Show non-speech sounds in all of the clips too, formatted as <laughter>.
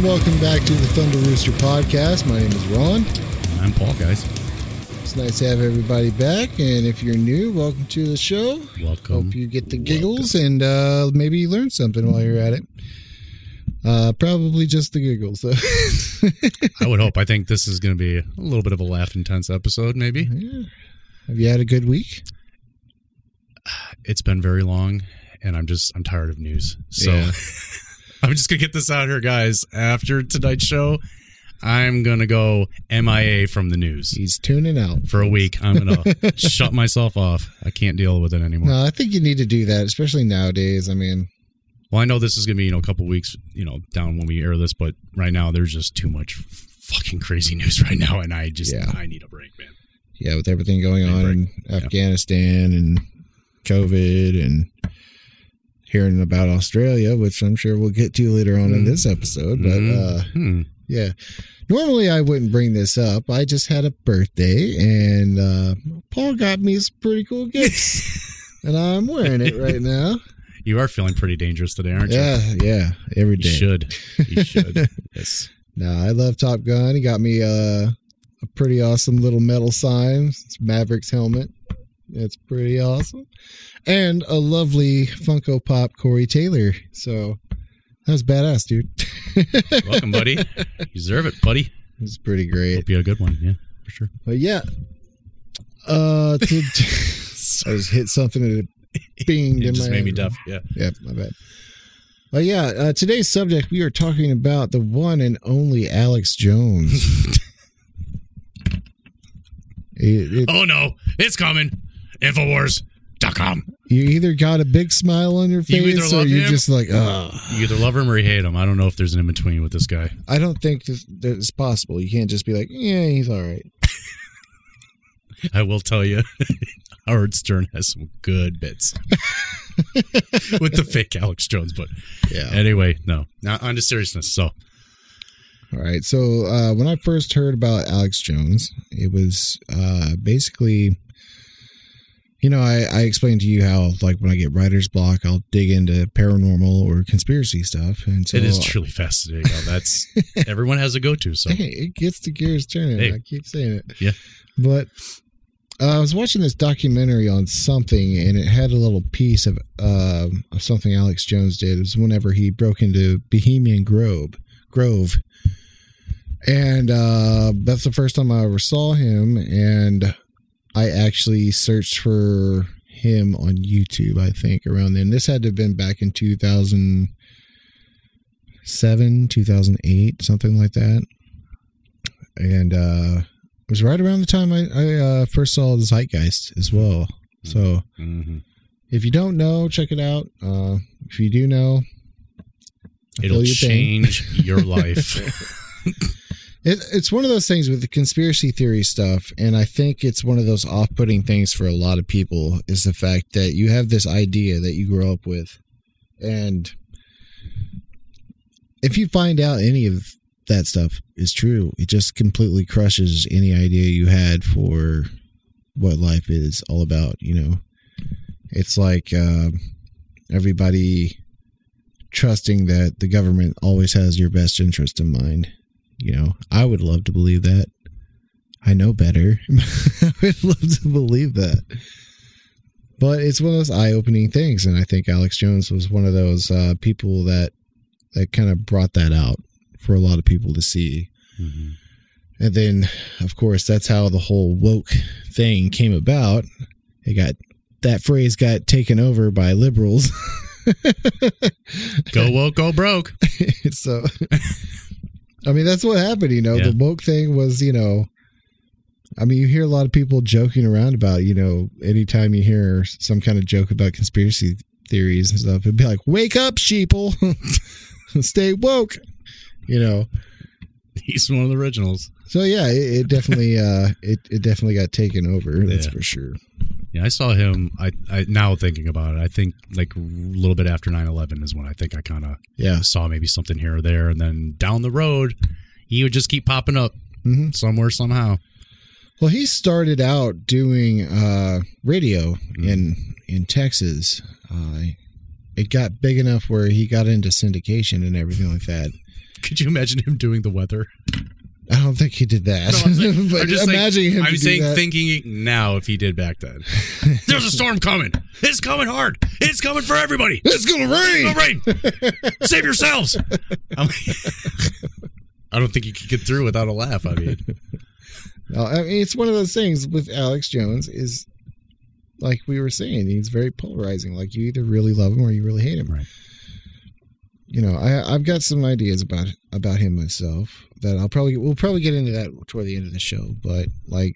And welcome back to the Thunder Rooster podcast. My name is Ron. I'm Paul, guys. It's nice to have everybody back. And if you're new, welcome to the show. Welcome. Hope you get the giggles and uh, maybe you learn something while you're at it. Uh, probably just the giggles, though. <laughs> I would hope. I think this is going to be a little bit of a laugh intense episode, maybe. Yeah. Have you had a good week? It's been very long, and I'm just I'm tired of news. So Yeah. <laughs> <laughs> I'm just gonna get this out here, guys. After tonight's show, I'm gonna go MIA from the news He's tuning out. for a week. I'm gonna <laughs> shut myself off. I can't deal with it anymore. No, I think you need to do that, especially nowadays. I mean, Well, I know this is gonna be you know a couple weeks you know down when we air this, but right now there's just too much fucking crazy news right now, and I just Yeah. I need a break, man. yeah, with everything going on in Yeah. Afghanistan and COVID and hearing about Australia, which I'm sure we'll get to later on in Mm. this episode. But uh, Hmm. yeah, normally I wouldn't bring this up. I just had a birthday and uh, Paul got me some pretty cool gifts. <laughs> and I'm wearing it right now. You are feeling pretty dangerous today, aren't you? Yeah, yeah, Every day. You should. You <laughs> should. yes. No, I love Top Gun. He got me uh, a pretty awesome little metal sign. It's Mavericks helmet. It's pretty awesome. And a lovely Funko Pop Corey Taylor. So that was badass, dude. <laughs> Welcome, buddy. You deserve it, buddy. It's pretty great. Hope you had a good one. Yeah, for sure. But yeah. Uh to, <laughs> I just hit something and it binged It in just my made me deaf. Yeah. Yep, my bad. But yeah, uh, today's subject we are talking about the one and only Alex Jones. <laughs> It- it- Oh no, it's coming. Infowars.com. you either got a big smile on your You either face or love you're him- just like, oh, You either love him or you hate him. I don't know if there's an in between with this guy. I don't think this, that it's possible. You can't just be like, yeah, he's all right. <laughs> I will tell you, <laughs> Howard Stern has some good bits <laughs> with the fake Alex Jones. But Yeah. anyway, no. Now on to seriousness. So All right. So uh, when I first heard about Alex Jones, it was uh, basically, you know, I, I explained to you how, like, when I get writer's block, I'll dig into paranormal or conspiracy stuff. And so it is truly fascinating. That's <laughs> everyone has a go-to. So Hey, it gets the gears turning. Hey. I keep saying it. Yeah. But uh, I was watching this documentary on something, and it had a little piece of uh, of something Alex Jones did. It was whenever he broke into Bohemian Grove, Grove, and uh, that's the first time I ever saw him. And I actually searched for him on YouTube. I think around then. This had to have been back in two thousand seven, two thousand eight, something like that. And uh, it was right around the time I, I uh, first saw the Zeitgeist as well. So mhm. if you don't know, check it out. Uh, if you do know, I it'll your change your <laughs> life. <laughs> It, it's one of those things with the conspiracy theory stuff, and I think it's one of those off-putting things for a lot of people is the fact that you have this idea that you grow up with, and if you find out any of that stuff is true, it just completely crushes any idea you had for what life is all about. You know, it's like uh, everybody trusting that the government always has your best interest in mind. You know, I would love to believe that. I know better. <laughs> I would love to believe that. But it's one of those eye-opening things, and I think Alex Jones was one of those uh, people that that kind of brought that out for a lot of people to see. Mhm. And then, of course, that's how the whole woke thing came about. It got that phrase got taken over by liberals. <laughs> Go woke, go broke. <laughs> so, I mean, that's what happened. You know, Yeah. the woke thing was, you know, I mean, you hear a lot of people joking around about, you know, anytime you hear some kind of joke about conspiracy theories and stuff, it'd be like, "Wake up, sheeple, <laughs> stay woke," you know. He's one of the originals. So yeah, it, it definitely, uh, it it definitely got taken over. That's for sure. Yeah, I saw him. I, I now thinking about it, I think like a little bit after 9-11 is when I think I kind of Yeah. saw maybe something here or there, and then down the road, he would just keep popping up Mhm. somewhere somehow. Well, he started out doing uh, radio Mm. in in Texas. Uh, it got big enough where he got into syndication and everything like that. <laughs> Could you imagine him doing the weather? I don't think he did that. No, I'm, saying, <laughs> but I'm just imagine saying, him. I'm saying that. thinking now if he did back then. <laughs> There's a storm coming. It's coming hard. It's coming for everybody. it's gonna rain. It's gonna rain. <laughs> Save yourselves. Like- I don't think you could get through without a laugh. I mean, No, I mean, it's one of those things with Alex Jones is like we were saying, he's very polarizing. Like you either really love him or you really hate him. Right. You know, I I've got some ideas about about him myself that I'll probably we'll probably get into that toward the end of the show. But like,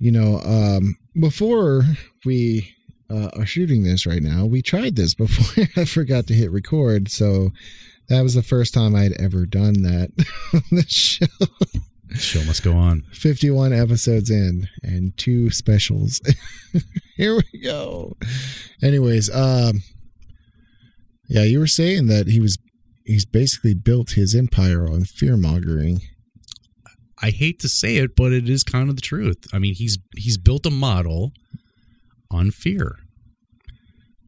you know, um, before we uh, are shooting this right now, we tried this <laughs> before I forgot to hit record. So that was the first time I'd ever done that <laughs> on the show. show must go on. 51 episodes in and two specials. <laughs> Here we go. Anyways, um yeah, you were saying that he was he's basically built his empire on fear mongering. I hate to say it, but it is kind of the truth. I mean, he's he's built a model on fear.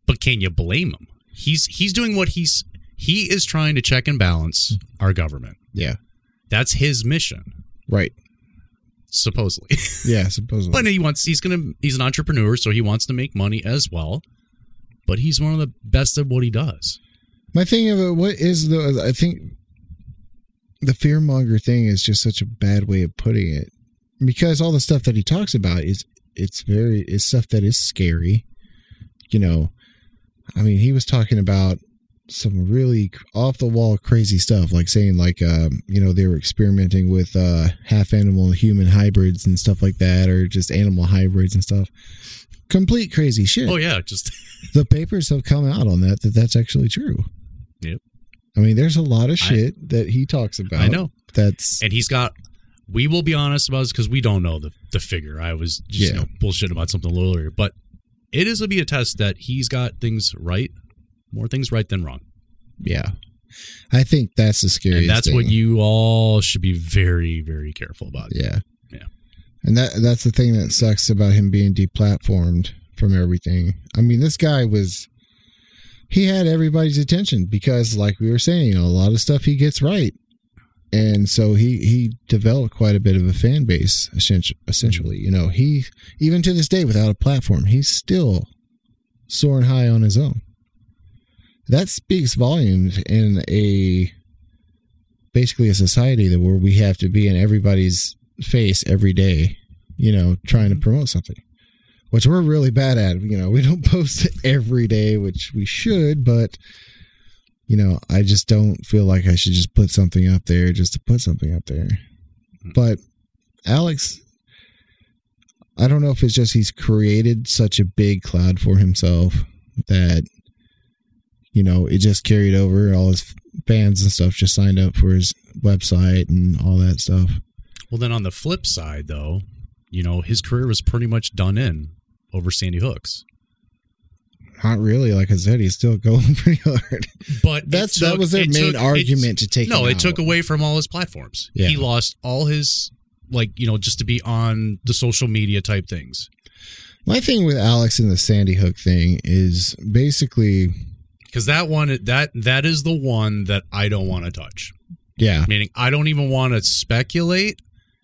But can you blame him? He's he's doing what he's he is trying to check and balance our government. Yeah. That's his mission, Right. supposedly. <laughs> Yeah, supposedly. but he wants he's gonna he's an entrepreneur, so he wants to make money as well. But he's one of the best at what he does. My thing of it, what is the I think the fearmonger thing is just such a bad way of putting it. Because all the stuff that he talks about is it's very it's stuff that is scary. You know, I mean, he was talking about some really off the wall crazy stuff, like saying like um, you know, they were experimenting with uh half animal human hybrids and stuff like that, or just animal hybrids and stuff. Complete crazy shit Oh yeah, just <laughs> the papers have come out on that that that's actually true. Yep. I mean, there's a lot of I- shit that he talks about. I know. That's and he's got we will be honest about this because we don't know the, the figure i was just you know bullshit about something a little earlier but it is a be a test that he's got things right more things right than wrong yeah. I think that's the scariest. and that's what you all should be very very careful about Yeah. And that that's the thing that sucks about him being deplatformed from everything. I mean, this guy was he had everybody's attention because like we were saying, a lot of stuff he gets right. And so he he developed quite a bit of a fan base essentially. You know, he even to this day without a platform, he's still soaring high on his own. That speaks volumes in a basically a society that where we have to be in everybody's face every day, you know, trying to mm-hmm. promote something. Which we're really bad at. You know, <laughs> we don't post every day, which we should, but you know, I just don't feel like I should just put something up there just to put something up there. Mm. But Alex I don't know if it's just he's created such a big cloud for himself that you know, it just carried over all his fans and stuff just signed up for his website and all that stuff. Well then on the flip side though you know his career was pretty much done in over sandy hooks Not really, like I said, he's still <laughs> going pretty hard. but That's that was their main took- argument to take. no it took away from all his platforms Yeah. he lost all his like you know just to be on the social media type things My thing with Alex and the Sandy Hook thing is basically, because that one that that is the one that I don't want to touch. yeah, Meaning, I don't even want to speculate.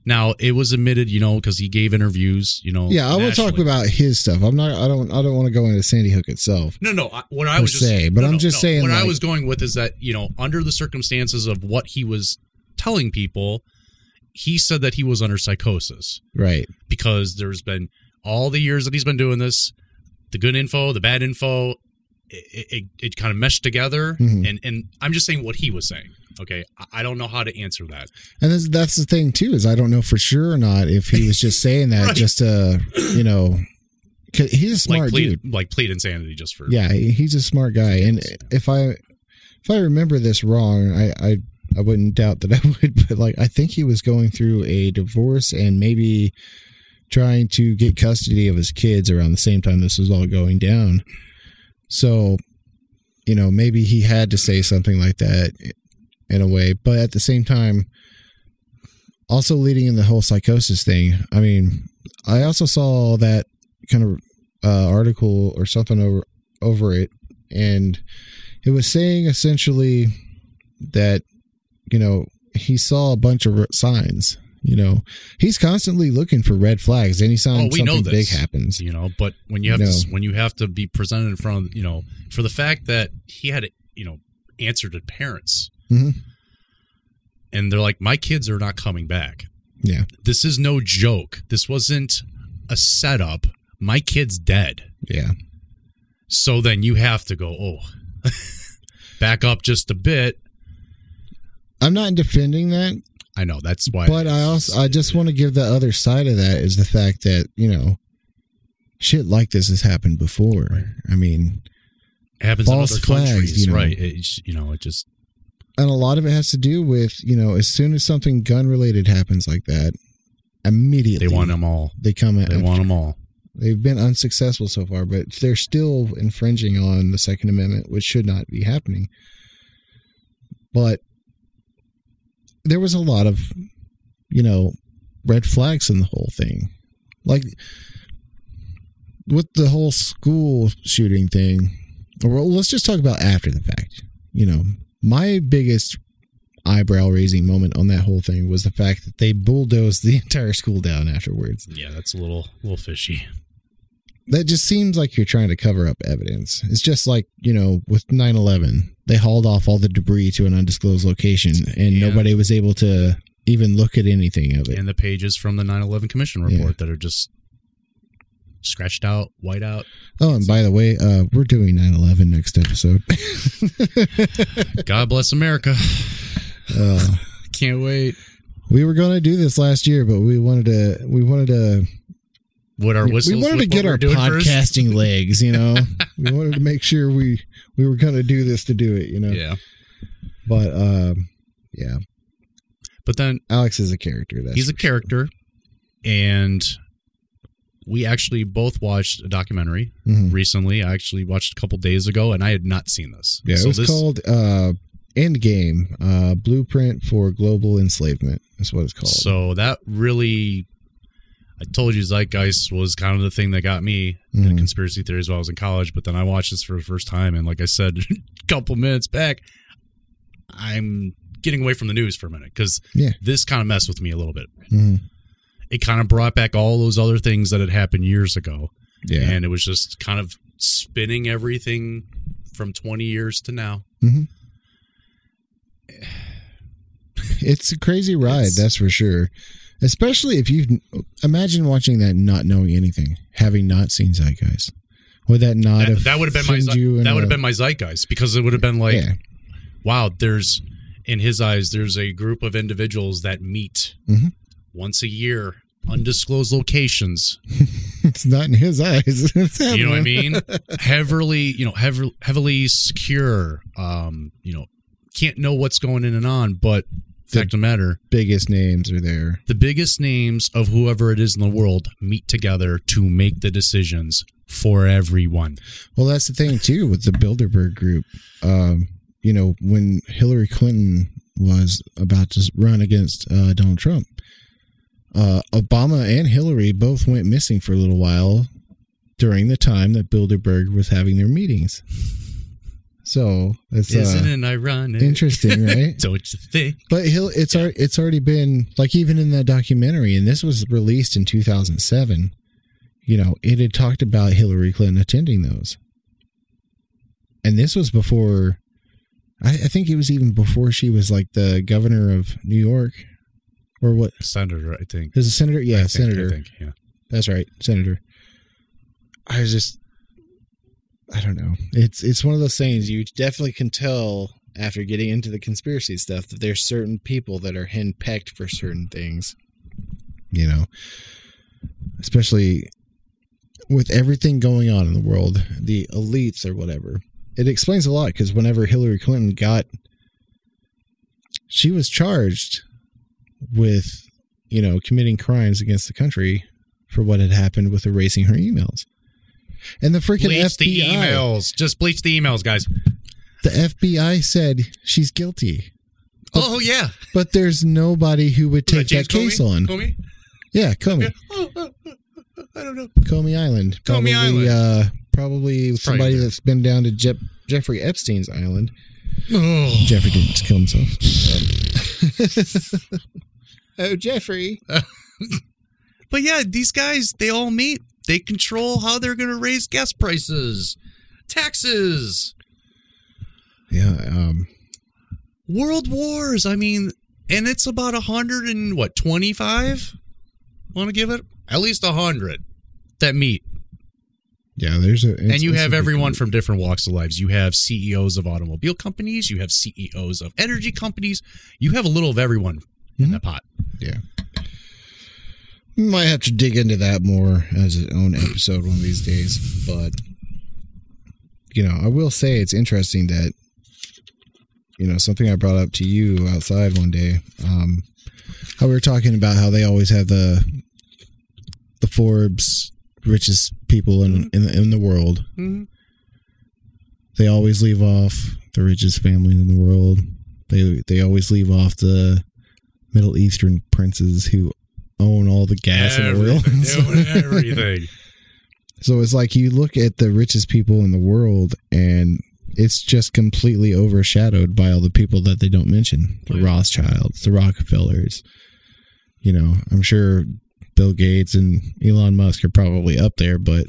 Now, it was admitted, you know, because he gave interviews, you know. yeah. I will talk about his stuff. I'm not. I don't. I don't want to go into Sandy Hook itself. No, no. I- What I was just se, but no, I'm no, just no. saying, What I was going with is that you know, under the circumstances of what he was telling people, he said that he was under psychosis Right. because there's been all the years that he's been doing this, the good info, the bad info, it, it, it kind of meshed together. Mhm. And and I'm just saying what he was saying. Okay, I- don't know how to answer that. And that's, that's the thing too is I don't know for sure or not if he was just saying that <laughs> Right. just to you know, 'cause he's a smart like plead, dude. like plead insanity just for Yeah, he's a smart guy. And if I if I remember this wrong, I I I wouldn't doubt that I <laughs> would, but like I think he was going through a divorce and maybe trying to get custody of his kids around the same time this was all going down. So, you know, maybe he had to say something like that in a way, but at the same time also leading in the whole psychosis thing. I mean, I also saw that kind of uh, article or something over over it, and it was saying essentially that you know he saw a bunch of signs. You know, he's constantly looking for red flags. Anytime Oh, we know something big happens, you know but when you have No. to when you have to be presented in front of you know for the fact that he had you know answered to parents Mhm. and they're like my kids are not coming back. Yeah, this is no joke. This wasn't a setup. My kid's dead. Yeah, so then you have to go oh <laughs> back up just a bit. I'm not defending that, i know. That's why but I also I just want to give the other side of that is the fact that you know shit like this has happened before. I mean, it happens in other flags, countries you know. right? It, you know it just and a lot of it has to do with you know as soon as something gun related happens like that, immediately they want them all they come at they want them all They've been unsuccessful so far, but they're still infringing on the Second Amendment, which should not be happening. But there was a lot of, you know, red flags in the whole thing. Like with the whole school shooting thing, well, let's just talk about after the fact. You know, my biggest eyebrow raising moment on that whole thing was the fact that they bulldozed the <laughs> entire school down afterwards yeah that's a little little fishy that just seems like you're trying to cover up evidence. It's just like, you know, with 9 11, they hauled off all the debris to an undisclosed location and Yeah. nobody was able to even look at anything of it. and the pages from the 9-11 commission report Yeah. that are just scratched out white out oh, and by the way, uh, we're doing 9 11 next episode. <laughs> god bless america uh, can't wait we were going to do this last year, but we wanted to, we wanted to, what our whistles we wanted to get our podcasting legs, you know? <laughs> we wanted to make sure we, we were going to do this to do it, you know? yeah But, um, yeah, but then Alex is a character. That's he's a sure. character and we actually both watched a documentary Mhm. recently i actually watched a couple days ago and i had not seen this Yeah, so it was this called uh, Endgame uh, Blueprint for Global Enslavement. That's what it's called. so that really i told you zeitgeist was kind of the thing that got me into Mhm. conspiracy theories while i was in college but then i watched this for the first time and like i said <laughs> a couple minutes back i'm getting away from the news for a minute because Yeah. this kind of messed with me a little bit Mhm. It kind of brought back all those other things that had happened years ago yeah, and it was just kind of spinning everything from 20 years to now <sighs> it's a crazy ride. That's for sure. Especially if you imagine watching that, not knowing anything, having not seen Zeitgeist. Would that not that, have that would have been my you that would have been my zeitgeist because it would have been like yeah, wow there's in his eyes there's a group of individuals that meet Mhm. Once a year undisclosed locations <laughs> it's not in his eyes. <laughs> You know what i mean heavily you know heavily, heavily secure um you know can't know what's going in and on but fact of the matter Biggest names are there. the biggest names of whoever it is in the world meet together to make the decisions for everyone Well, that's the thing too with the Bilderberg group. Um, you know, when Hillary Clinton was about to run against uh, Donald Trump, uh, Obama and Hillary both went missing for a little while during the time that Bilderberg was having their meetings. So it's isn't uh, it ironic interesting, right? <laughs> don't you think But Hill, it's al- it's already been like even in that documentary, and this was released in 2007. You know, it had talked about Hillary Clinton attending those, and this was before. I, I think it was even before she was like the governor of New York, or what? senator i think Is a senator. Yeah, think- senator. I think, yeah That's right, senator. I was just, I don't know. It's it's one of those things you definitely can tell after getting into the conspiracy stuff that there's certain people that are henpecked for certain things. You know, especially with everything going on in the world, the elites or whatever. It explains a lot because whenever Hillary Clinton got, she was charged with, you know, committing crimes against the country for what had happened with erasing her emails. And the freaking bleach FBI, the emails just bleach the emails guys the FBI said she's guilty, oh yeah but there's nobody who would take James that case Comey? on. Comey? Yeah, Comey, Oh, oh, oh, I don't know. Comey Island, Comey probably, Island. Uh, probably It's somebody probably- that's been down to Je- Jeffrey Epstein's island. Oh. Jeffrey didn't kill himself. <laughs> oh, Jeffrey. <laughs> But yeah, these guys, they all meet. They control how they're going to raise gas prices, taxes, Yeah. Um. world wars. I mean, and it's about a hundred and what twenty five. Want to give it at least a hundred that meet, Yeah. There's a. and you have everyone from different walks of lives. You have CEOs of automobile companies. You have CEOs of energy companies. You have a little of everyone in Mhm. the pot. Yeah. Might have to dig into that more as its own episode one of these days. But, you know, I will say it's interesting that, you know, something I brought up to you outside one day. Um, how we were talking about how they always have the the Forbes richest people in in, the, in the world. Mm-hmm. They always leave off the richest family in the world. They they always leave off the Middle Eastern princes who own all the gas and oil. Everything. <laughs> everything. so it's like you look at the richest people in the world and it's just completely overshadowed by all the people that they don't mention. The. Rothschilds, the Rockefellers. You know, I'm sure Bill Gates and Elon Musk are probably up there, but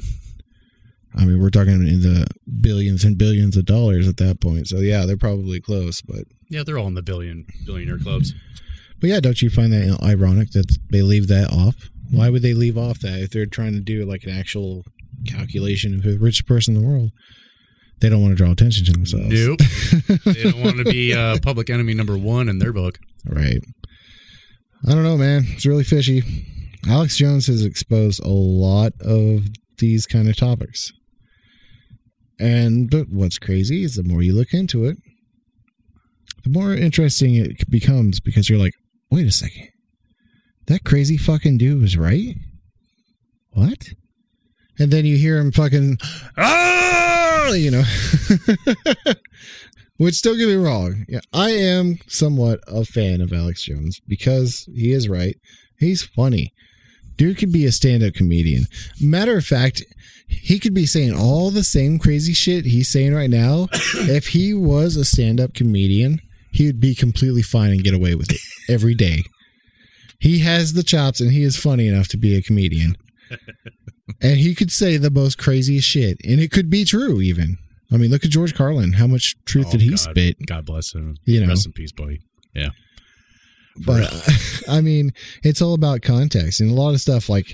I mean, we're talking in the billions and billions of dollars at that point. So yeah, they're probably close, but Yeah, they're all in the billion billionaire clubs. But yeah, don't you find that ironic that they leave that off? Why would they leave off that if they're trying to do like an actual calculation of the richest person in the world? They don't want to draw attention to themselves. Nope. <laughs> they don't want to be uh, public enemy number one in their book. Right. I don't know, man. It's really fishy. Alex Jones has exposed a lot of these kind of topics. And but what's crazy is the more you look into it, the more interesting it becomes because you're like, wait a second. That crazy fucking dude was right? What? And then you hear him fucking ah, you know. <laughs> Which don't get me wrong, yeah, I am somewhat a fan of Alex Jones because he is right. He's funny. Dude could be a stand-up comedian. Matter of fact, he could be saying all the same crazy shit he's saying right now. <coughs> if he was a stand-up comedian, he would be completely fine and get away with it every day. He has the chops and he is funny enough to be a comedian. <laughs> and he could say the most craziest shit, and it could be true even. I mean, look at George Carlin. How much truth Oh, did he God. spit? God bless him. You know. Rest in peace, buddy. Yeah. But <laughs> I mean, it's all about context and a lot of stuff. Like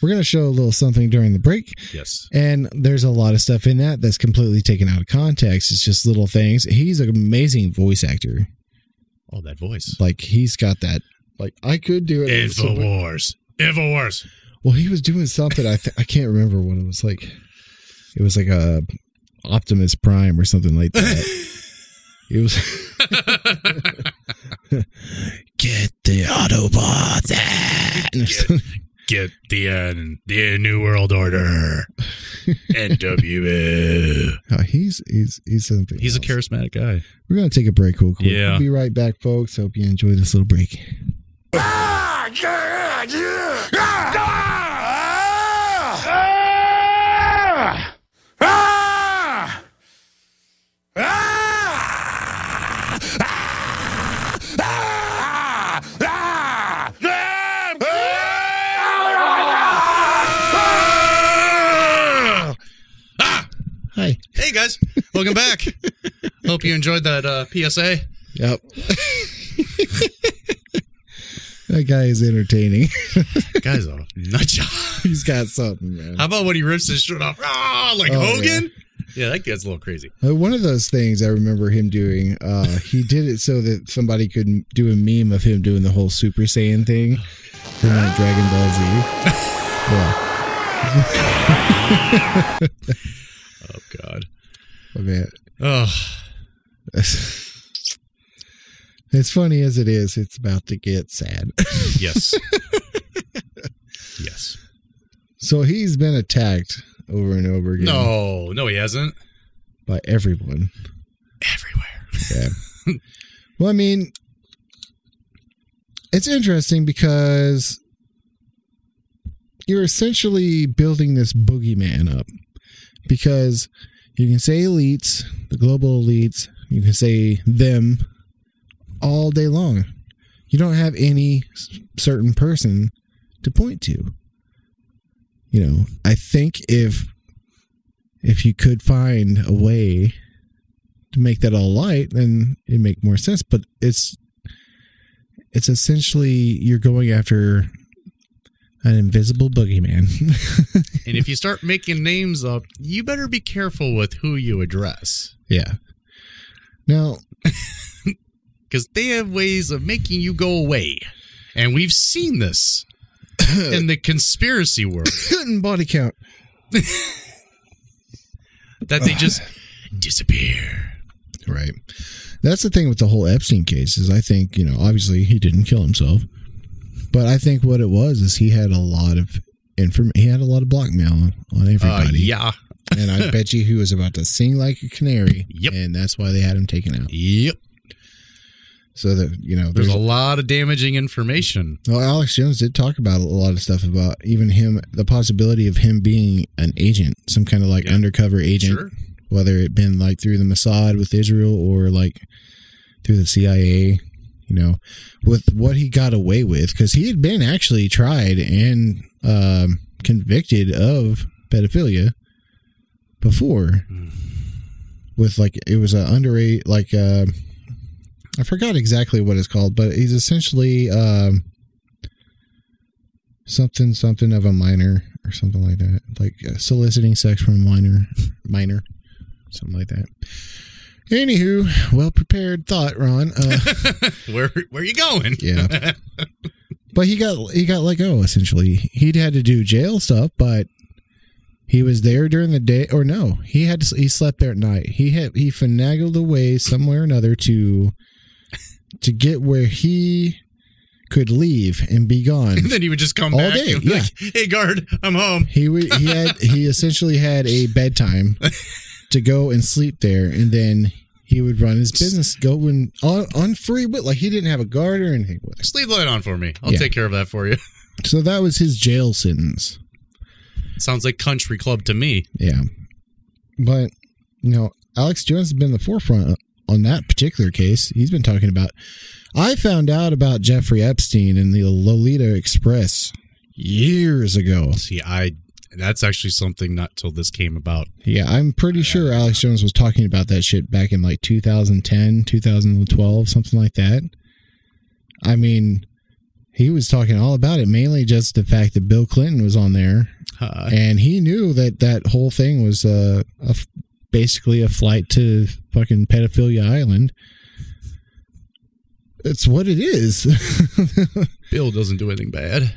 we're gonna show a little something during the break, Yes. and there's a lot of stuff in that that's completely taken out of context. It's just little things. He's an amazing voice actor. Oh, that voice. Like he's got that. Like I could do it. Infowars. Infowars. Well, he was doing something. I th- I can't remember what it was like. It was like a Optimus Prime or something like that. it was <laughs> <laughs> get the Autobots. Get the uh, the New World Order. <laughs> NWO. Oh, he's he's he's something. He's a charismatic guy. We're gonna take a break real quick. Yeah. We'll be right back, folks. Hope you enjoy this little break. Hi. Hey guys, welcome back. <laughs> Hope you enjoyed that uh, PSA. Yep. <laughs> that guy is entertaining. <laughs> Guys, a nut job. He's got something, man. How about when he rips his shirt off? Ah, like Oh, Hogan. Yeah. that gets a little crazy. Uh, One of those things I remember him doing, uh, he did it so that somebody could do a meme of him doing the whole Super Saiyan thing from like Dragon Ball Z. yeah. Oh God. Oh, man. Oh, As funny as it is, it's about to get sad. <laughs> yes. yes. so he's been attacked over and over again No, no, he hasn't. by everyone. Everywhere. Yeah. <laughs> well, I mean, it's interesting because you're essentially building this boogeyman up because you can say elites, the global elites, You can say them all day long. You don't have any certain person to point to. You know, I think if if you could find a way to make that all light, then it'd make more sense. But it's it's essentially you're going after an invisible boogeyman. <laughs> And if you start making names up, you better be careful with who you address. yeah. Now, <laughs> Because they have ways of making you go away. And we've seen this <coughs> in the conspiracy world. <coughs> body count. <laughs> That they just disappear. Right. That's the thing with the whole Epstein case is I think, you know, obviously he didn't kill himself. But I think what it was is he had a lot of inform he had a lot of blackmail on Uh, everybody. yeah. <laughs> and I <laughs> bet you he was about to sing like a canary. Yep. And that's why they had him taken out. Yep. So that you know There's a lot of damaging information. Well, Alex Jones did talk about a lot of stuff about even him, the possibility of him being an agent, some kind of like Yeah. undercover agent, Sure. whether it been like through the Mossad with Israel or like through the CIA, you know, with what he got away with, because he had been actually tried and um, convicted of pedophilia before. With like it was a underage like uh I forgot exactly what it's called, but he's essentially um something something of a minor or something like that, like uh, soliciting sex from a minor, minor, something like that. Anywho, well prepared thought, Ron. Uh, <laughs> Where where you going? yeah, <laughs> but he got he got let go essentially. He'd had to do jail stuff, but he was there during the day, or no, he had to, he slept there at night. He had he finagled away somewhere or another to to get where he could leave and be gone. <laughs> And then he would just come All back day, yeah. like, "Hey guard, I'm home." He would he had he essentially had a bedtime to go and sleep there, and then he would run his business, go and on, on free will. Like he didn't have a guard or anything. Just leave the light on for me. I'll Yeah. take care of that for you. <laughs> So that was his jail sentence. Sounds like country club to me. Yeah, but you know, Alex Jones has been in the forefront on that particular case. He's been talking about. I found out about Jeffrey Epstein in the Lolita Express years ago. See, I that's actually something not till this came about. Yeah, I'm pretty sure Alex Jones was talking about that shit back in like 2010, 2012, something like that. I mean, he was talking all about it, mainly just the fact that Bill Clinton was on there, Uh, and he knew that that whole thing was uh, a f- basically a flight to fucking pedophilia island. It's what it is. <laughs> Bill doesn't do anything bad.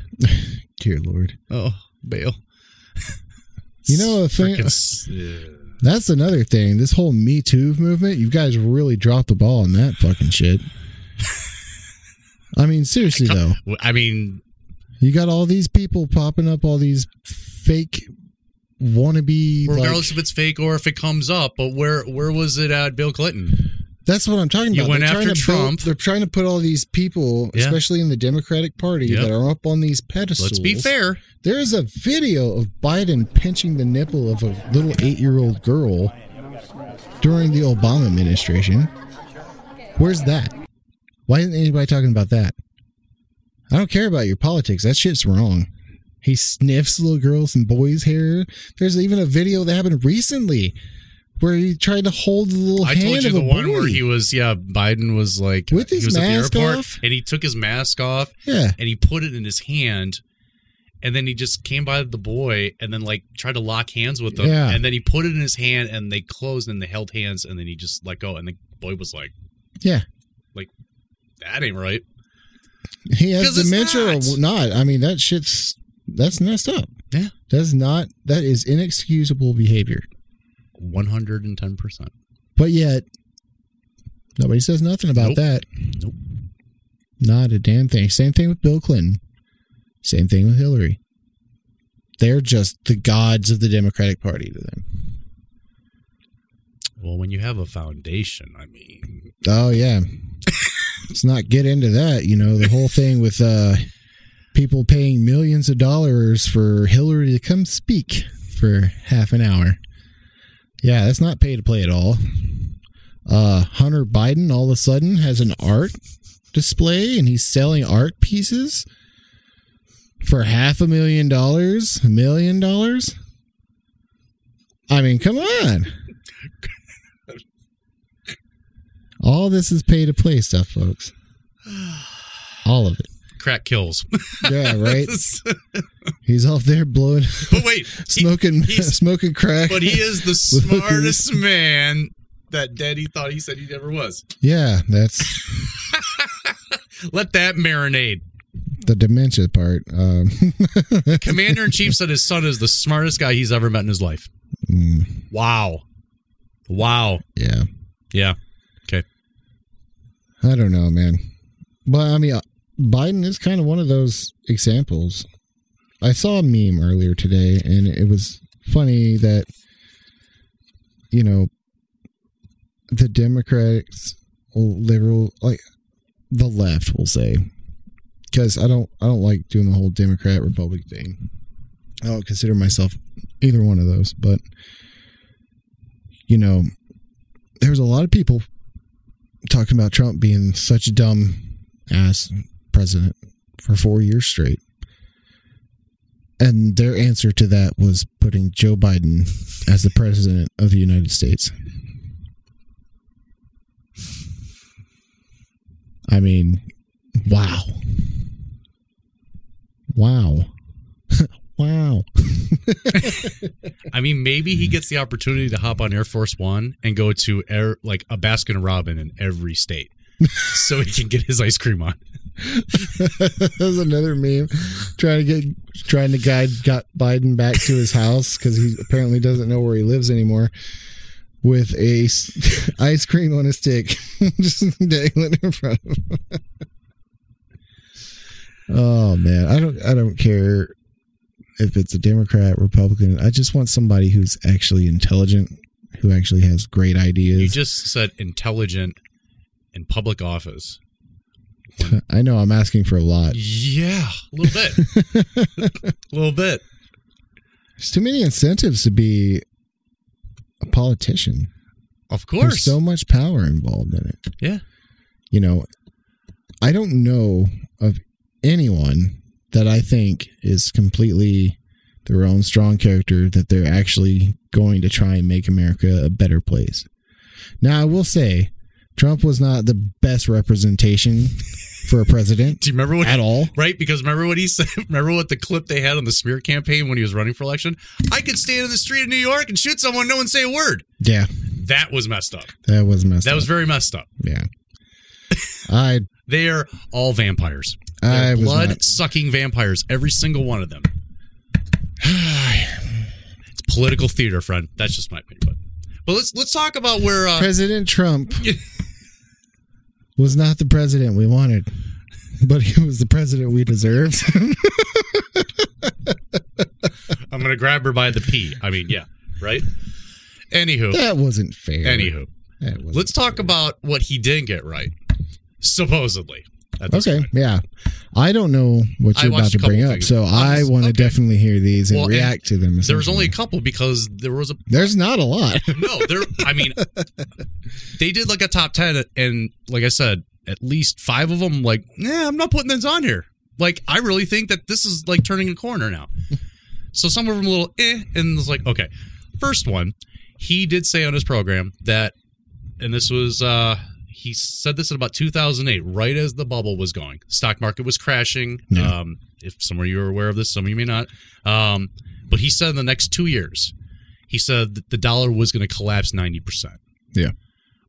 Dear Lord. Oh, Bill. You know, a thing- yeah. That's another thing. This whole Me Too movement, you guys really dropped the ball on that fucking shit. I mean, seriously though, I mean, you got all these people popping up, all these fake wannabe. regardless Like, if it's fake or if it comes up, but where where was it at Bill Clinton? That's what I'm talking You about. went They're trying after to build- they're trying to put all these people, Yeah. especially in the Democratic Party, Yep. that are up on these pedestals. Let's be fair. There is a video of Biden pinching the nipple of a little eight-year-old girl during the Obama administration. Where's that? Why isn't anybody talking about that? I don't care about your politics. That shit's wrong. He sniffs little girls and boys' hair. There's even a video that happened recently where he tried to hold the little I hand told you of the one boy. where he was, yeah, Biden was like With he his was at the mask airport off? and he took his mask off yeah, and he put it in his hand and then he just came by the boy and then like tried to lock hands with him Yeah. and then he put it in his hand and they closed and they held hands and then he just let go and the boy was like yeah. Like that ain't right He has dementia or not. not. I mean, that shit's that's messed up. Yeah. That's not that is inexcusable behavior. 110% But yet nobody says nothing about Nope. that. Nope. Not a damn thing. Same thing with Bill Clinton. Same thing with Hillary. They're just the gods of the Democratic Party to them. well when you have a foundation I mean Oh yeah. <laughs> Let's not get into that, you know, the whole thing with uh people paying millions of dollars for Hillary to come speak for half an hour. Yeah, that's not pay to play at all. Uh, Hunter Biden all of a sudden has an art display and he's selling art pieces for half a million dollars, a million dollars. I mean, come on. All this is pay to play stuff, folks. All of it. Crack kills. Yeah, right. <laughs> He's off there blowing, <laughs> but wait, smoking, he's- smoking crack. but he is the <laughs> smartest man that Daddy thought he said he never was. yeah, that's Let that marinate. the dementia part. Um, Commander in Chief said his son is the smartest guy he's ever met in his life. mm, Wow. Wow. yeah, Yeah. Okay. I don't know, man. But I mean, Biden is kind of one of those examples. I saw a meme earlier today, and it was funny that you know the Democrats, liberal, like the left, will say, because I don't, I don't like doing the whole Democrat Republic thing. I don't consider myself either one of those, but you know, there's a lot of people talking about Trump being such a dumb ass president for four years straight. And their answer to that was putting Joe Biden as the president of the United States. I mean, wow. Wow. <laughs> wow. <laughs> I mean, maybe he gets the opportunity to hop on Air Force One and go to air like a Baskin Robin in every state, <laughs> so he can get his ice cream on. <laughs> There's another meme trying to get trying to guide got Biden back to his house because he apparently doesn't know where he lives anymore. With a s- <laughs> ice cream on a stick, just dangling in front of him. oh man, I don't I don't care if it's a Democrat, Republican. I just want somebody who's actually intelligent, who actually has great ideas. You just said intelligent in public office. <laughs> I know I'm asking for a lot. Yeah, a little bit, a <laughs> little bit. There's too many incentives to be a politician. Of course. There's so much power involved in it. Yeah. You know, I don't know of anyone that I think is completely their own strong character that they're actually going to try and make America a better place. Now, I will say, Trump was not the best representation for a president <laughs> Do you remember what at all. Right, because remember what he said. <laughs> Remember what the clip they had on the smear campaign when he was running for election. I could stand in the street of New York and shoot someone, no one say a word. Yeah, That was messed up. that was messed That up. was very messed up. yeah. <laughs> I They are all vampires. I They're blood not- sucking vampires, every single one of them. it's <sighs> political theater, friend. That's just my opinion. But, but let's let's talk about where uh, President Trump was not the president we wanted, but he was the president we deserved. <laughs> I'm going to grab her by the P. I mean, yeah, right. Anywho, that wasn't fair. anywho, That wasn't let's talk fair. about what he didn't get right. Supposedly, Okay, point. yeah. I don't know what you're about to bring up, so I want to okay. definitely hear these and Well, and react to them. There was only a couple because there was a There's not a lot. <laughs> <laughs> no. There, I mean, they did like a top ten, and like I said, at least five of them. Like, yeah, I'm not putting this on here. Like, I really think that this is like turning a corner now. <laughs> So some of them a little eh, and it's like okay. First one, he did say on his program that, and this was uh he said this in about 2008, right as the bubble was going. Stock market was crashing. Yeah. Um, if some of you are aware of this, some of you may not. Um, but he said in the next two years, he said that the dollar was going to collapse 90%. Yeah.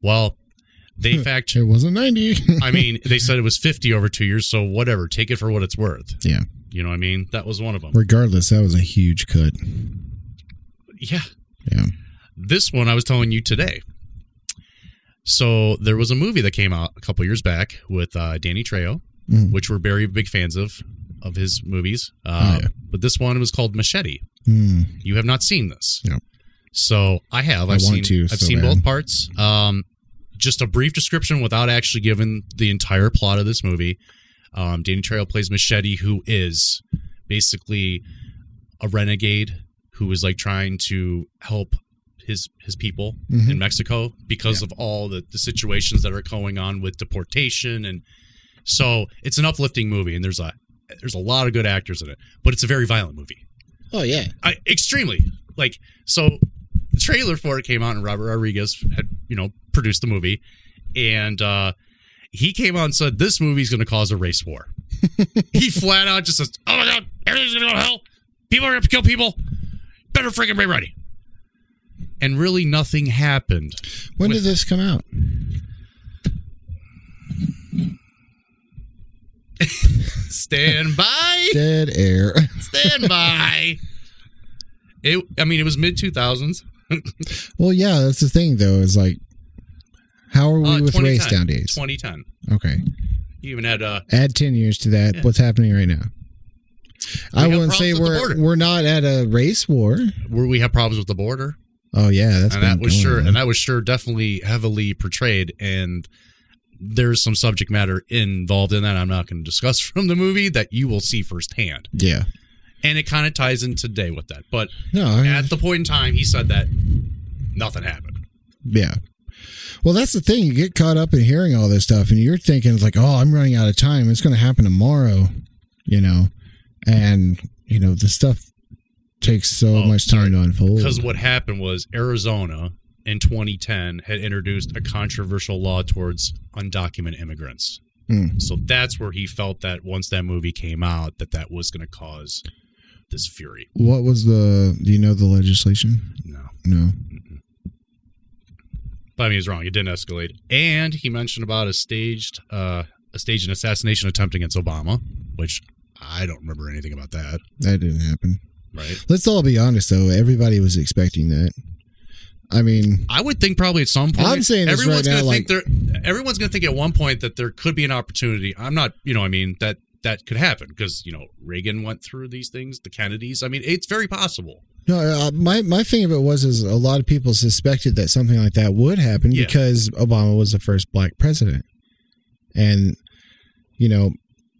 Well, they fact It wasn't 90. <laughs> I mean, they said it was 50 over two years, so whatever. Take it for what it's worth. yeah. You know what I mean? That was one of them. Regardless, that was a huge cut. Yeah. Yeah. This one I was telling you today. So there was a movie that came out a couple years back with uh, Danny Trejo, Mhm. which we're very big fans of of his movies. Oh, Uh, yeah. But this one was called Machete. Hmm. You have not seen this. No. So I have. I I've want seen. to I've so seen bad. both parts. Um, just a brief description without actually giving the entire plot of this movie. Um, Danny Trejo plays Machete, who is basically a renegade who is like trying to help his his people Mhm. in Mexico because of all the, the situations that are going on with deportation. And so it's an uplifting movie and there's a there's a lot of good actors in it, but it's a very violent movie. Oh yeah. I, extremely. Like so the trailer for it came out and robert rodriguez had you know produced the movie. And uh he came out and said this movie's going to cause a race war. <laughs> He flat out just says oh my god everything's going to go to hell. People are going to kill people. Better freaking be ready and really nothing happened When did this come out? <laughs> stand by Dead air. <laughs> stand by it i mean it was mid 2000s <laughs> well, yeah, that's the thing though. Is like, how are we Uh, with 2010. race nowadays? 2010 Okay, You even had uh add ten years to that. Yeah. What's happening right now? I wouldn't say problems with the we're we're not at a race war. where we have problems with the border, Oh yeah, that's and that was going sure, on. and that was sure definitely heavily portrayed. And there's some subject matter involved in that I'm not going to discuss <laughs> from the movie that you will see firsthand, yeah. and it kind of ties in today with that. But No, I mean, at the point in time, he said that nothing happened. Yeah. Well, that's the thing. You get caught up in hearing all this stuff, and you're thinking it's like, "Oh, I'm running out of time. It's going to happen tomorrow," you know, and you know the stuff takes so Oh, much time sorry. to unfold. Because what happened was Arizona in 2010 had introduced a controversial law towards undocumented immigrants. Hmm. So that's where he felt that once that movie came out, that that was going to cause this fury. What was the? Do you know the legislation? No, No. but I mean, he's wrong. It didn't escalate. And he mentioned about a staged, uh, a staged assassination attempt against Obama, which I don't remember anything about that. That didn't happen. Right? Let's all be honest, though. Everybody was expecting that. I mean, I would think probably at some point. I'm saying this everyone's right gonna now, think there. Everyone's going to think at one point that there could be an opportunity. I'm not, you know, I mean that that could happen because you know Reagan went through these things, the Kennedys. I mean, it's very possible. no. Uh, my my thing of it was is a lot of people suspected that something like that would happen Yeah. because Obama was the first black president, and you know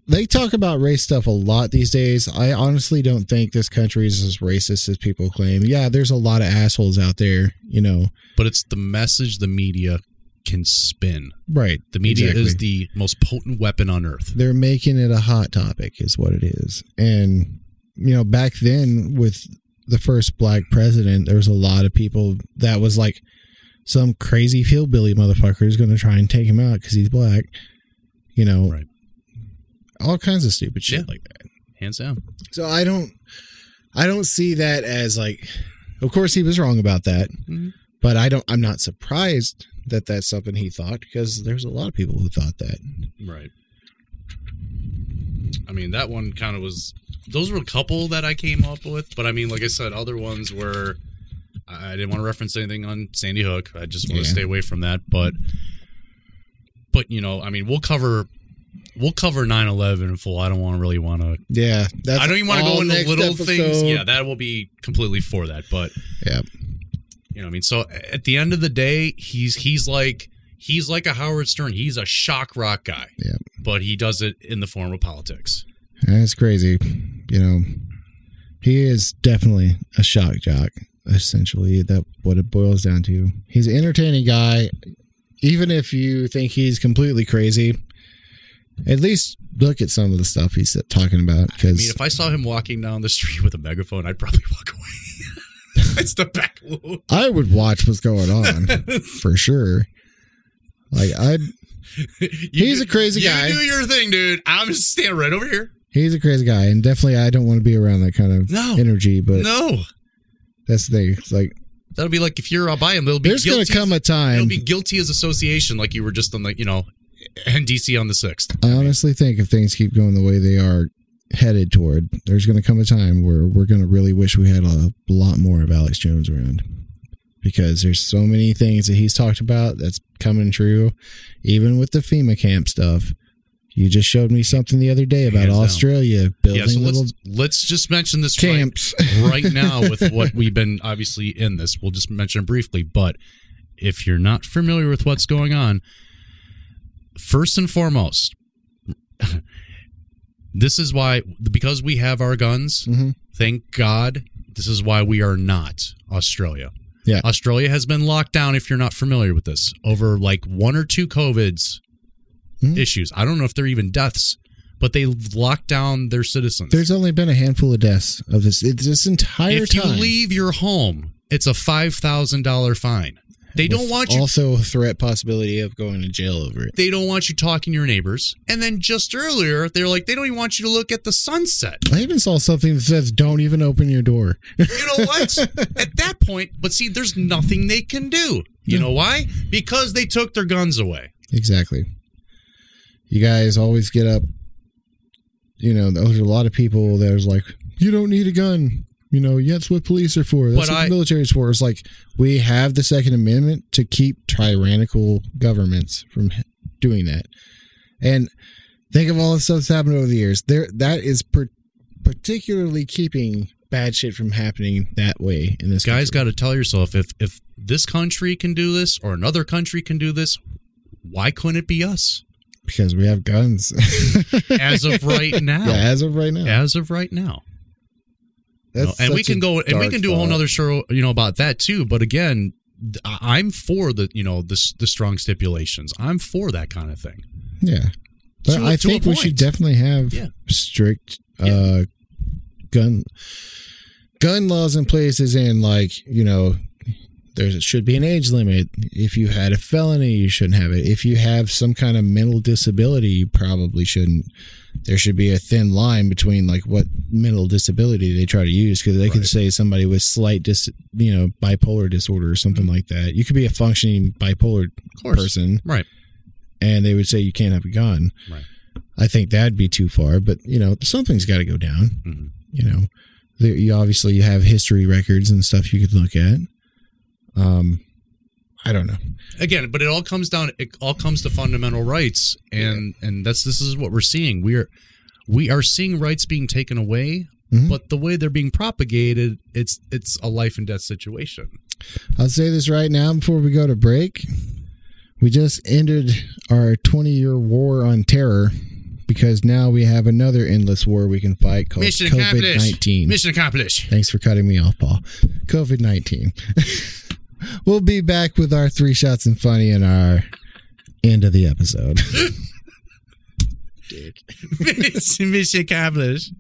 they talk about race stuff a lot these days. I honestly don't think this country is as racist as people claim. Yeah, there's a lot of assholes out there, you know. But it's the message the media can spin. Right. The media exactly. is the most potent weapon on earth. they're making it a hot topic is what it is and you know back then with the first black president there was a lot of people that was like some crazy hillbilly motherfucker is going to try and take him out because he's black you know Right. All kinds of stupid shit Yeah. like that Hands down. so i don't i don't see that as like of course he was wrong about that Mhm. but i don't i'm not surprised that that's something he thought because there's a lot of people who thought that Right. I mean, that one kind of was. Those were a couple that I came up with, but I mean, like I said, other ones were. I I didn't want to reference anything on Sandy Hook. I just want to stay away from that. But, but you know, I mean, we'll cover. We'll cover 9-11 in full. I don't want to really want to. yeah that's I don't even want to go into little things. Yeah, that will be completely for that. But Yeah. you know, what I mean, so at the end of the day, he's he's like he's like a Howard Stern. He's a shock jock guy. Yeah. but he does it in the form of politics. That's crazy. You know, he is definitely a shock jock. Essentially, that what it boils down to. He's an entertaining guy. Even if you think he's completely crazy, at least look at some of the stuff he's talking about. I Because mean, if I saw him walking down the street with a megaphone, I'd probably <laughs> walk away. <laughs> I'd step back. I would watch what's going on <laughs> for sure. Like I, He's do- a crazy you guy. do your thing, dude. I'm just standing right over here. he's a crazy guy, and definitely I don't want to be around that kind of No. energy. But no, that's the thing. It's like that'll be like if you're uh, by him, they'll be there's going to come a time. it'll be guilty as association, like you were just on the, you know, in DC on the sixth. I honestly think if things keep going the way they are headed toward, there's going to come a time where we're going to really wish we had a lot more of Alex Jones around. Because there's so many things that he's talked about that's coming true, even with the FEMA camp stuff. You just showed me something the other day about. Australia building Yeah, so little let's let's just mention this right, camps. <laughs> right now <laughs> with what we've been obviously in this. We'll just mention it briefly, but if you're not familiar with what's going on, first and foremost, <laughs> this is why because we have our guns. Mhm. Thank God, this is why we are not Australia. Yeah. Australia has been locked down, if you're not familiar with this, over like one or two COVIDs Mhm. issues. I don't know if they're even deaths, but they've locked down their citizens. There's only been a handful of deaths of this this entire time. if you leave your home, it's a $5,000 fine. They don't want you Also, a threat possibility of going to jail over it. they don't want you talking to your neighbors. And then just earlier, they're like, they don't even want you to look at the sunset. I even saw something that says, "Don't even open your door." You know what? <laughs> at that point, but see, there's nothing they can do. You know why? Because they took their guns away. exactly. You guys always get up. You know, there's a lot of people that like, "You don't need a gun." You know, yeah, that's what police are for. That's But what I- the military is for. It's like we have the Second Amendment to keep tyrannical governments from doing that. And think of all the stuff that's happened over the years. There, that is per- particularly keeping bad shit from happening that way in this. Guys, got to tell yourself if if this country can do this or another country can do this, why couldn't it be us? because we have guns. <laughs> As of right now, yeah, as of right now. as of right now. Know, and we can go and we can do a whole nother show, you know, about that too. But again, I'm for the you know the the strong stipulations. I'm for that kind of thing. Yeah, but To I to think we should definitely have Yeah. strict uh, gun gun laws in places, and like you know, there should be an age limit. If you had a felony, you shouldn't have it. If you have some kind of mental disability, you probably shouldn't. There should be a thin line between like what mental disability they try to use because they could say somebody with slight dis, you know, bipolar disorder or something like that. You could be a functioning bipolar person, right? and they would say you can't have a gun. Right. I think that'd be too far, but you know, something's got to go down. Mhm. You know, there, you obviously you have history records and stuff you could look at. Um, I don't know. again but it all comes down it all comes to fundamental rights and and that's this is what we're seeing we are we are seeing rights being taken away Mhm. but the way they're being propagated it's it's a life and death situation I'll say this right now before we go to break. We just ended our 20 year war on terror because now we have another endless war we can fight called mission COVID accomplished 19. mission accomplished Thanks for cutting me off, Paul. COVID 19. <laughs> we'll be back with our three shots and funny in our end of the episode. <laughs> mission, <laughs> mission accomplished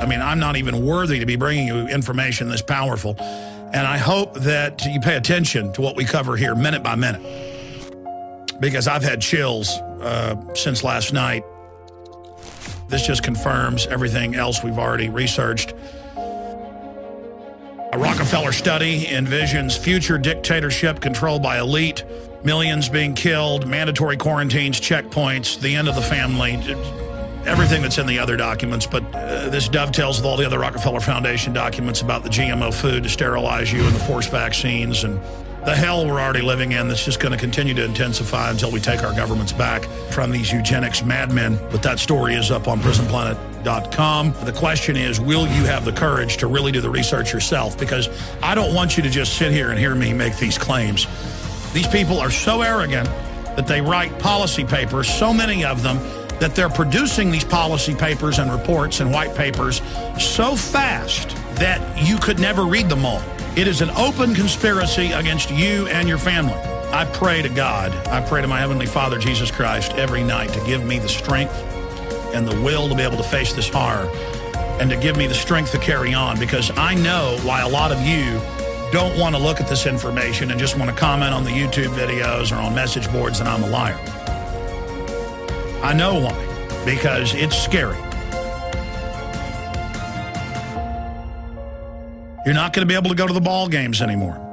I mean, I'm not even worthy to be bringing you information this powerful. And I hope that you pay attention to what we cover here minute by minute. Because I've had chills uh, since last night. This just confirms everything else we've already researched. A Rockefeller study envisions future dictatorship controlled by elite, millions being killed, mandatory quarantines, checkpoints, the end of the family, everything that's in the other documents. But uh, this dovetails with all the other Rockefeller Foundation documents about the GMO food to sterilize you and the forced vaccines and the hell we're already living in that's just going to continue to intensify until we take our governments back from these eugenics madmen. But that story is up on prisonplanet.com. The question is, will you have the courage to really do the research yourself? Because I don't want you to just sit here and hear me make these claims. These people are so arrogant that they write policy papers, so many of them, that they're producing these policy papers and reports and white papers so fast that you could never read them all. It is an open conspiracy against you and your family. I pray to God, I pray to my Heavenly Father, Jesus Christ, every night to give me the strength and the will to be able to face this horror and to give me the strength to carry on because I know why a lot of you don't want to look at this information and just want to comment on the YouTube videos or on message boards that I'm a liar. I know why, because it's scary. You're not going to be able to go to the ball games anymore.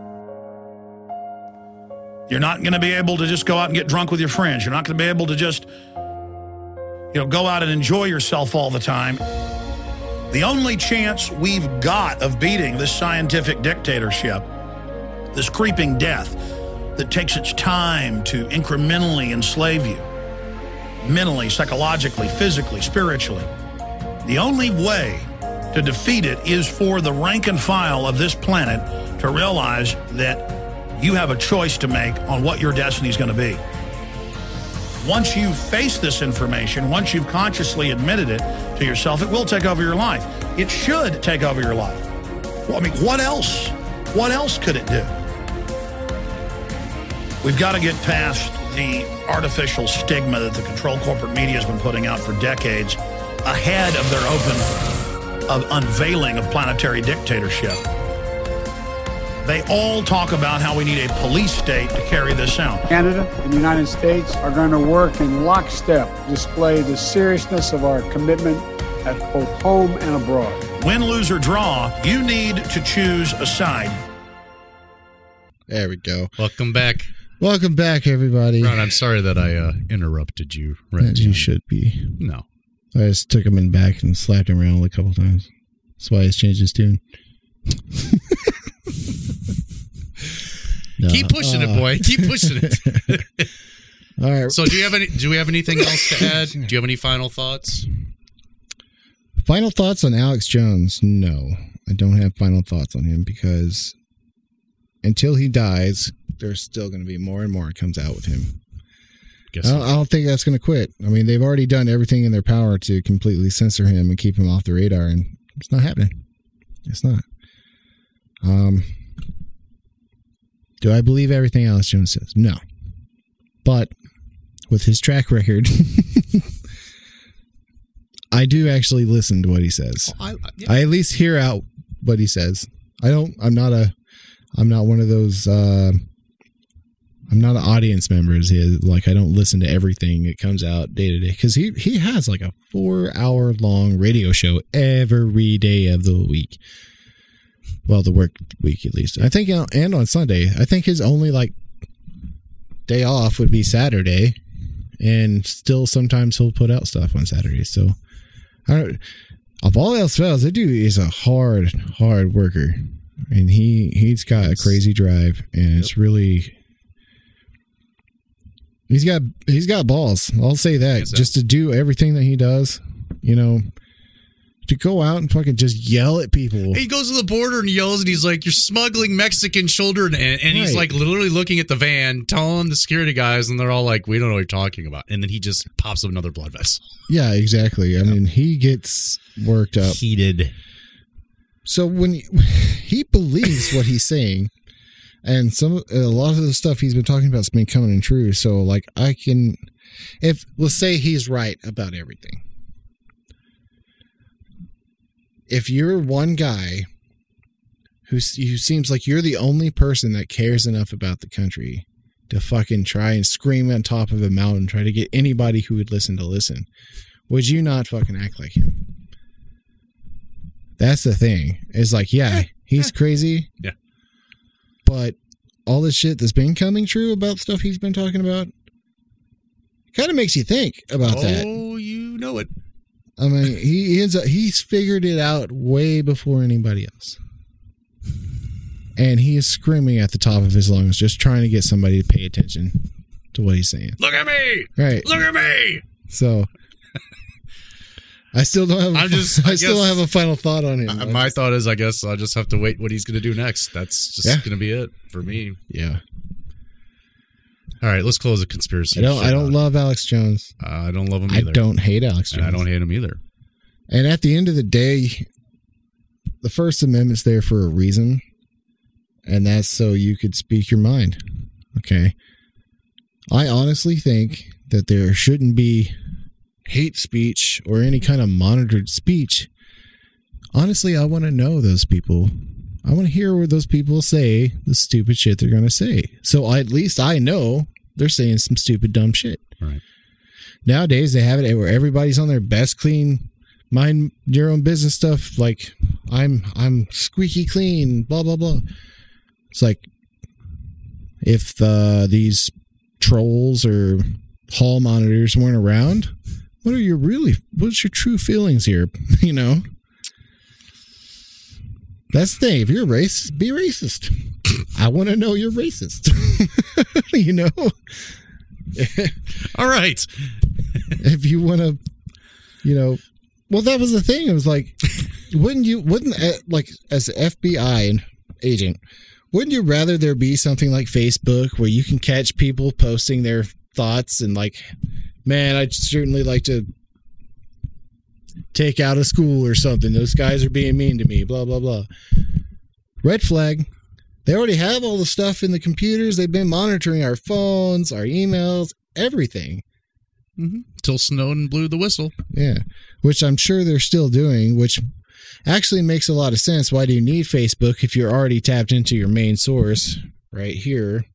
You're not going to be able to just go out and get drunk with your friends. You're not going to be able to just you know go out and enjoy yourself all the time. The only chance we've got of beating this scientific dictatorship, this creeping death that takes its time to incrementally enslave you, mentally, psychologically, physically, spiritually. The only way to defeat it is for the rank and file of this planet to realize that you have a choice to make on what your destiny is going to be. once you face this information, once you've consciously admitted it to yourself, it will take over your life. It should take over your life. Well, I mean, what else? What else could it do? We've got to get past the artificial stigma that the control corporate media has been putting out for decades ahead of their open of unveiling of planetary dictatorship. They all talk about how we need a police state to carry this out. Canada and the United States are going to work in lockstep, display the seriousness of our commitment at both home and abroad. Win, lose, or draw, you need to choose a side. There we go. Welcome back, Welcome back, everybody. Ron. I'm sorry that I uh, interrupted you. Right, As you should be. No, I just took him in back and slapped him around a couple times. That's why he's changed his tune. No, keep pushing uh, it, boy. Keep pushing it. <laughs> All right. so, do you have any? Do we have anything else to <laughs> add? Do you have any final thoughts? Final thoughts on Alex Jones? No, I don't have final thoughts on him because until he dies, there's still going to be more and more comes out with him. Guess I don't, I don't think that's going to quit. I mean, they've already done everything in their power to completely censor him and keep him off the radar, and it's not happening. It's not. Um, do I believe everything Alex Jones says? No. But with his track record, <laughs> I do actually listen to what he says. I, yeah. I at least hear out what he says. I don't. I'm not a. I'm not one of those. Uh, I'm not an audience member as his. Like I don't listen to everything that comes out day to day because he he has like a four hour long radio show every day of the week. Well, the work week at least. I think, uh, and on Sunday. I think his only like day off would be Saturday, and still sometimes he'll put out stuff on Saturday. So I don't. Of all else fails, that dude is a hard, hard worker, and he he's got a crazy drive, and it's really he's got he's got balls. I'll say that Yes, sir. just to do everything that he does, you know, to go out and fucking just yell at people. He goes to the border and yells, and he's like, "You're smuggling Mexican children," and, and he's Right. like literally looking at the van, telling the security guys, and they're all like, "We don't know what you're talking about." And then he just pops up another blood vessel. Yeah, exactly. I mean, he gets worked up. Heated. So when he, <laughs> he believes what he's saying, and some a lot of the stuff he's been talking about has been coming in true. So like I can, if let's say he's right about everything. If you're one guy who who seems like you're the only person that cares enough about the country to fucking try and scream on top of a mountain, try to get anybody who would listen to listen, would you not fucking act like him? That's the thing. It's like, yeah, he's crazy. Yeah. But all this shit that's been coming true about stuff he's been talking about kind of makes you think about that. Oh, you know it. I mean, he ends up he's figured it out way before anybody else. And he is screaming at the top of his lungs, just trying to get somebody to pay attention to what he's saying. Look at me. Right. Look at me. So I still don't have. a I'm fi- just- <laughs> I, I still don't have a final thought on him. I my just- thought is, I guess I'll just have to wait what he's going to do next. That's just Yeah. going to be it for me. yeah, All right, let's close the conspiracy. I don't. I don't love Alex Jones. Uh, I don't love him I don't hate Alex And Jones. I don't hate him either. And at the end of the day, the First Amendment's there for a reason, and that's so you could speak your mind. Okay. I honestly think that there shouldn't be hate speech or any kind of monitored speech. Honestly, I want to know those people. I want to hear what those people say, the stupid shit they're going to say. So at least I know they're saying some stupid, dumb shit. Right. Nowadays, they have it where everybody's on their best clean, mind your own business stuff. Like I'm, I'm squeaky clean. Blah blah blah. It's like if uh, these trolls or hall monitors weren't around, what are your really? What's your true feelings here? <laughs> You know. That's the thing. If you're racist, be racist. I want to know you're racist. <laughs> you know, All right. if you want to, you know, well, that was the thing. It was like, wouldn't you, wouldn't, uh, like, as an FBI agent, wouldn't you rather there be something like Facebook where you can catch people posting their thoughts and like man, I'd certainly like to take out a school or something. Those guys are being mean to me, blah, blah, blah. Red flag. They already have all the stuff in the computers. They've been monitoring our phones, our emails, everything. Mm-hmm. Till Snowden blew the whistle. Yeah. Which I'm sure they're still doing, which actually makes a lot of sense. Why do you need Facebook if you're already tapped into your main source right here?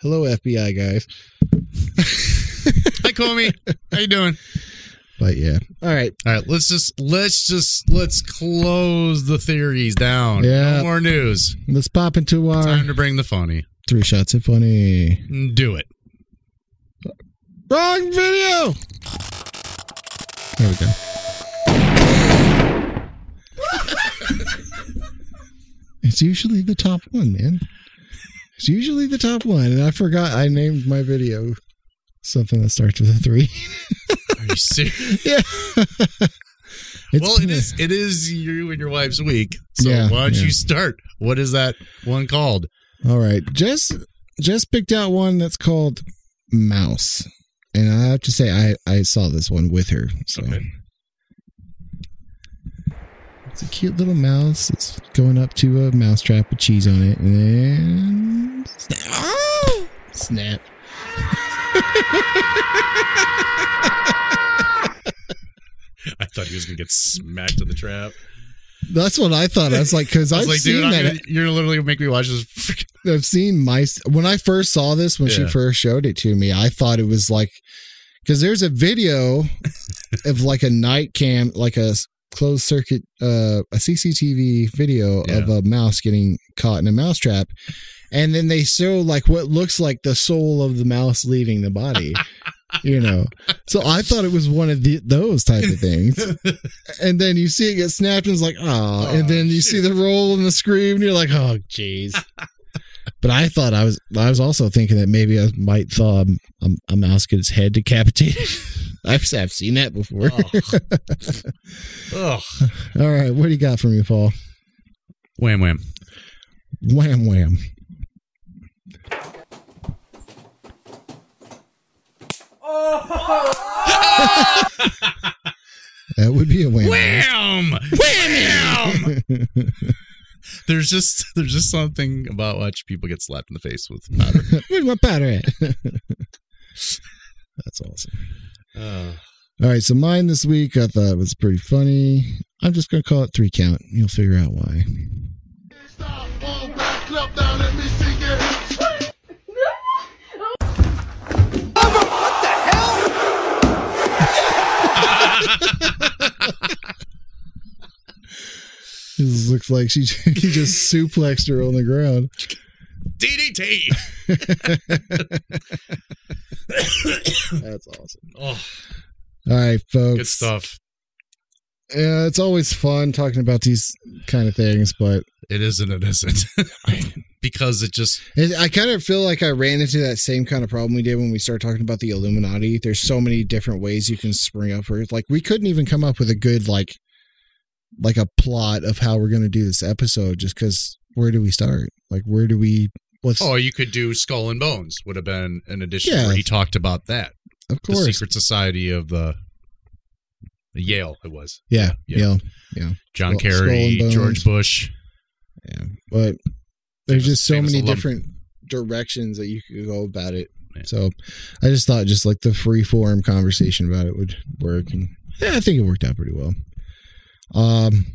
Hello, FBI guys. <laughs> Comey. How you doing? But yeah. All right. All right, let's just let's just let's close the theories down. Yeah. No more news. Let's pop into our Time to bring the funny. three shots of funny. Mm, do it. Wrong video. There we go. it's usually the top one, man. It's usually the top one, and I forgot I named my video something that starts with a three. Are you serious? <laughs> yeah. <laughs> It's well, it been a- is it is you and your wife's week. So Yeah, why don't yeah. you start? What is that one called? All right, just just picked out one that's called Mouse, and I have to say I I saw this one with her. So Okay. it's a cute little mouse. It's going up to a mousetrap with cheese on it, and then snap. Oh! Ah! <laughs> I thought he was gonna get smacked in the trap. That's what I thought. I was like, because <laughs> I I've was like, seen dude, that. gonna, you're literally gonna make me watch this. <laughs> I've seen mice when I first saw this when she first showed it to me. I thought it was like because there's a video of like a night cam, like a closed circuit, uh, a CCTV video of a mouse getting caught in a mousetrap, and then they show like what looks like the soul of the mouse leaving the body. You know, so I thought it was one of the, those type of things, <laughs> and then you see it get snapped, and it's like, oh, and then you see the roll and the scream, and you're like, oh, jeez. <laughs> But I thought I was I was also thinking that maybe I might thaw a, a mouse get its head decapitated. <laughs> I've I've seen that before. Ugh. All right, what do you got for me, Paul? Wham wham. Wham wham. <laughs> that would be a wham. Wham! Wham! <laughs> there's just there's just something about watching people get slapped in the face with powder. <laughs> Where's my powder at? That's awesome. Uh. All right, so mine this week I thought was pretty funny. I'm just gonna call it three count. You'll figure out why. Like she <laughs> he just suplexed her on the ground. DDT. That's awesome. Oh, All right, folks. good stuff. Yeah, it's always fun talking about these kind of things, but it isn't. It isn't <laughs> because it just it, I kind of feel like I ran into that same kind of problem we did when we started talking about the Illuminati. There's so many different ways you can spring up for it. Like we couldn't even come up with a good like like a plot of how we're going to do this episode just because where do we start? Like where do we? What's Oh, you could do Skull and Bones would have been an addition Yeah. where he talked about that. of The course, secret society of the Yale it was. yeah, Yeah. yeah, John Skull Kerry, George Bush. yeah. But there's just so many alum. different directions that you could go about it. Yeah. So I just thought just like the free form conversation about it would work, and yeah, I think it worked out pretty well. Um,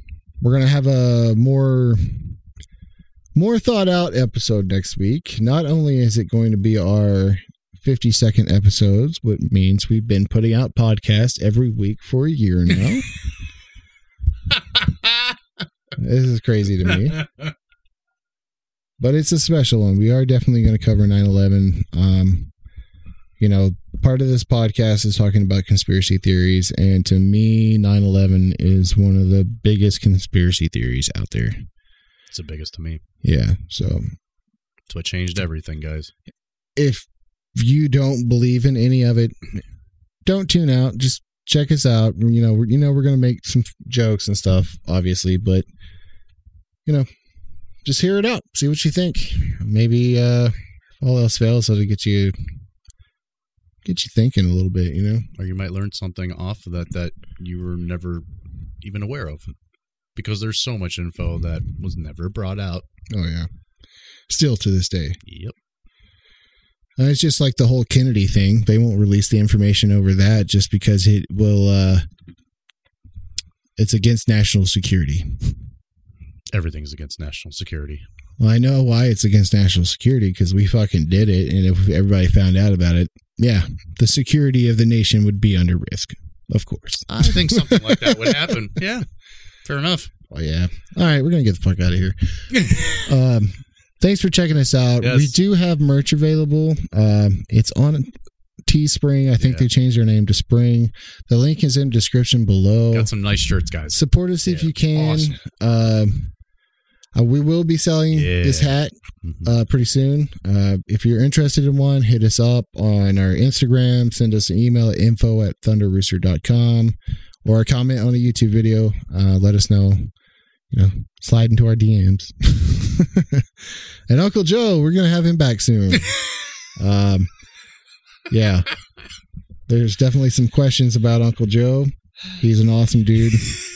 we're gonna have a more more thought out episode next week. Not only is it going to be our 50 second episodes, which means we've been putting out podcasts every week for a year now. <laughs> this is crazy to me but it's a special one. We are definitely going to cover 9/11. Um, you know, part of this podcast is talking about conspiracy theories, and to me, 9/11 is one of the biggest conspiracy theories out there. It's the biggest to me. Yeah. So It's what changed everything, guys. if you don't believe in any of it, don't tune out. Just check us out. You know, we're, you know, we're going to make some jokes and stuff, obviously, but you know, just hear it out. See what you think. Maybe uh, all else fails, it'll get you get you thinking a little bit, you know. or you might learn something off of that that you were never even aware of because there's so much info that was never brought out Oh yeah, still to this day. yep Uh, it's just like the whole Kennedy thing. They won't release the information over that just because it will. uh It's against national security. everything's against national security Well, I know why it's against national security because we fucking did it, and if everybody found out about it, yeah, the security of the nation would be under risk, of course. i think something like that would happen <laughs> yeah fair enough Oh yeah. All right, we're gonna get the fuck out of here. <laughs> um, thanks for checking us out. Yes. We do have merch available. Um, it's on Teespring. I think Yeah. they changed their name to Spring. The link is in the description below. got some nice shirts guys Support us if you can. awesome. Um, uh, we will be selling Yeah. this hat Mhm. uh, pretty soon. Uh, if you're interested in one, hit us up on our Instagram. Send us an email at info at thunderrooster.com or a comment on a YouTube video. Uh, let us know. You know, slide into our DMs. <laughs> and Uncle Joe, we're going to have him back soon. <laughs> um, yeah. There's definitely some questions about Uncle Joe. He's an awesome dude. <laughs>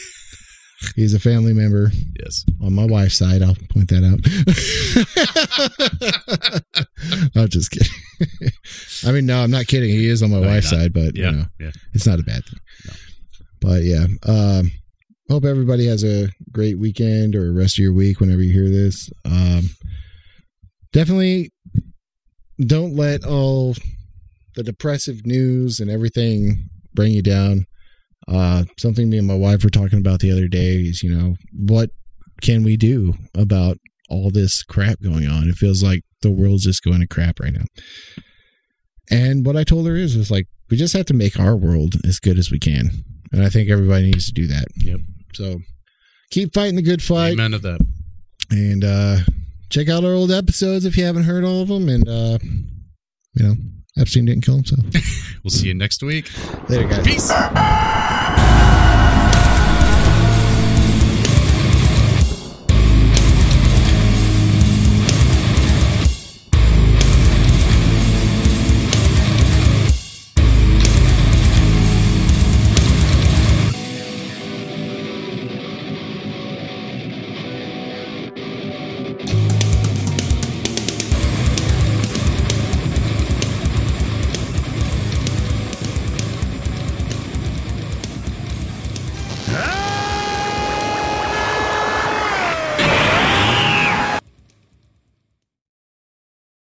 He's a family member yes on my wife's side. I'll point that out. <laughs> I'm just kidding. <laughs> I mean, no, I'm not kidding. He is on my No, wife's side, but yeah you know, yeah it's not a bad thing. No. But yeah, um, hope everybody has a great weekend or rest of your week whenever you hear this. Um, definitely don't let all the depressive news and everything bring you down. Uh, something me and my wife were talking about the other day is, you know, what can we do about all this crap going on? It feels like the world's just going to crap right now. And what I told her is, is like, we just have to make our world as good as we can. And I think everybody needs to do that. Yep. So keep fighting the good fight amen to that and uh check out our old episodes if you haven't heard all of them. And, uh, you know, Epstein didn't kill himself. <laughs> we'll see you next week Later, guys. peace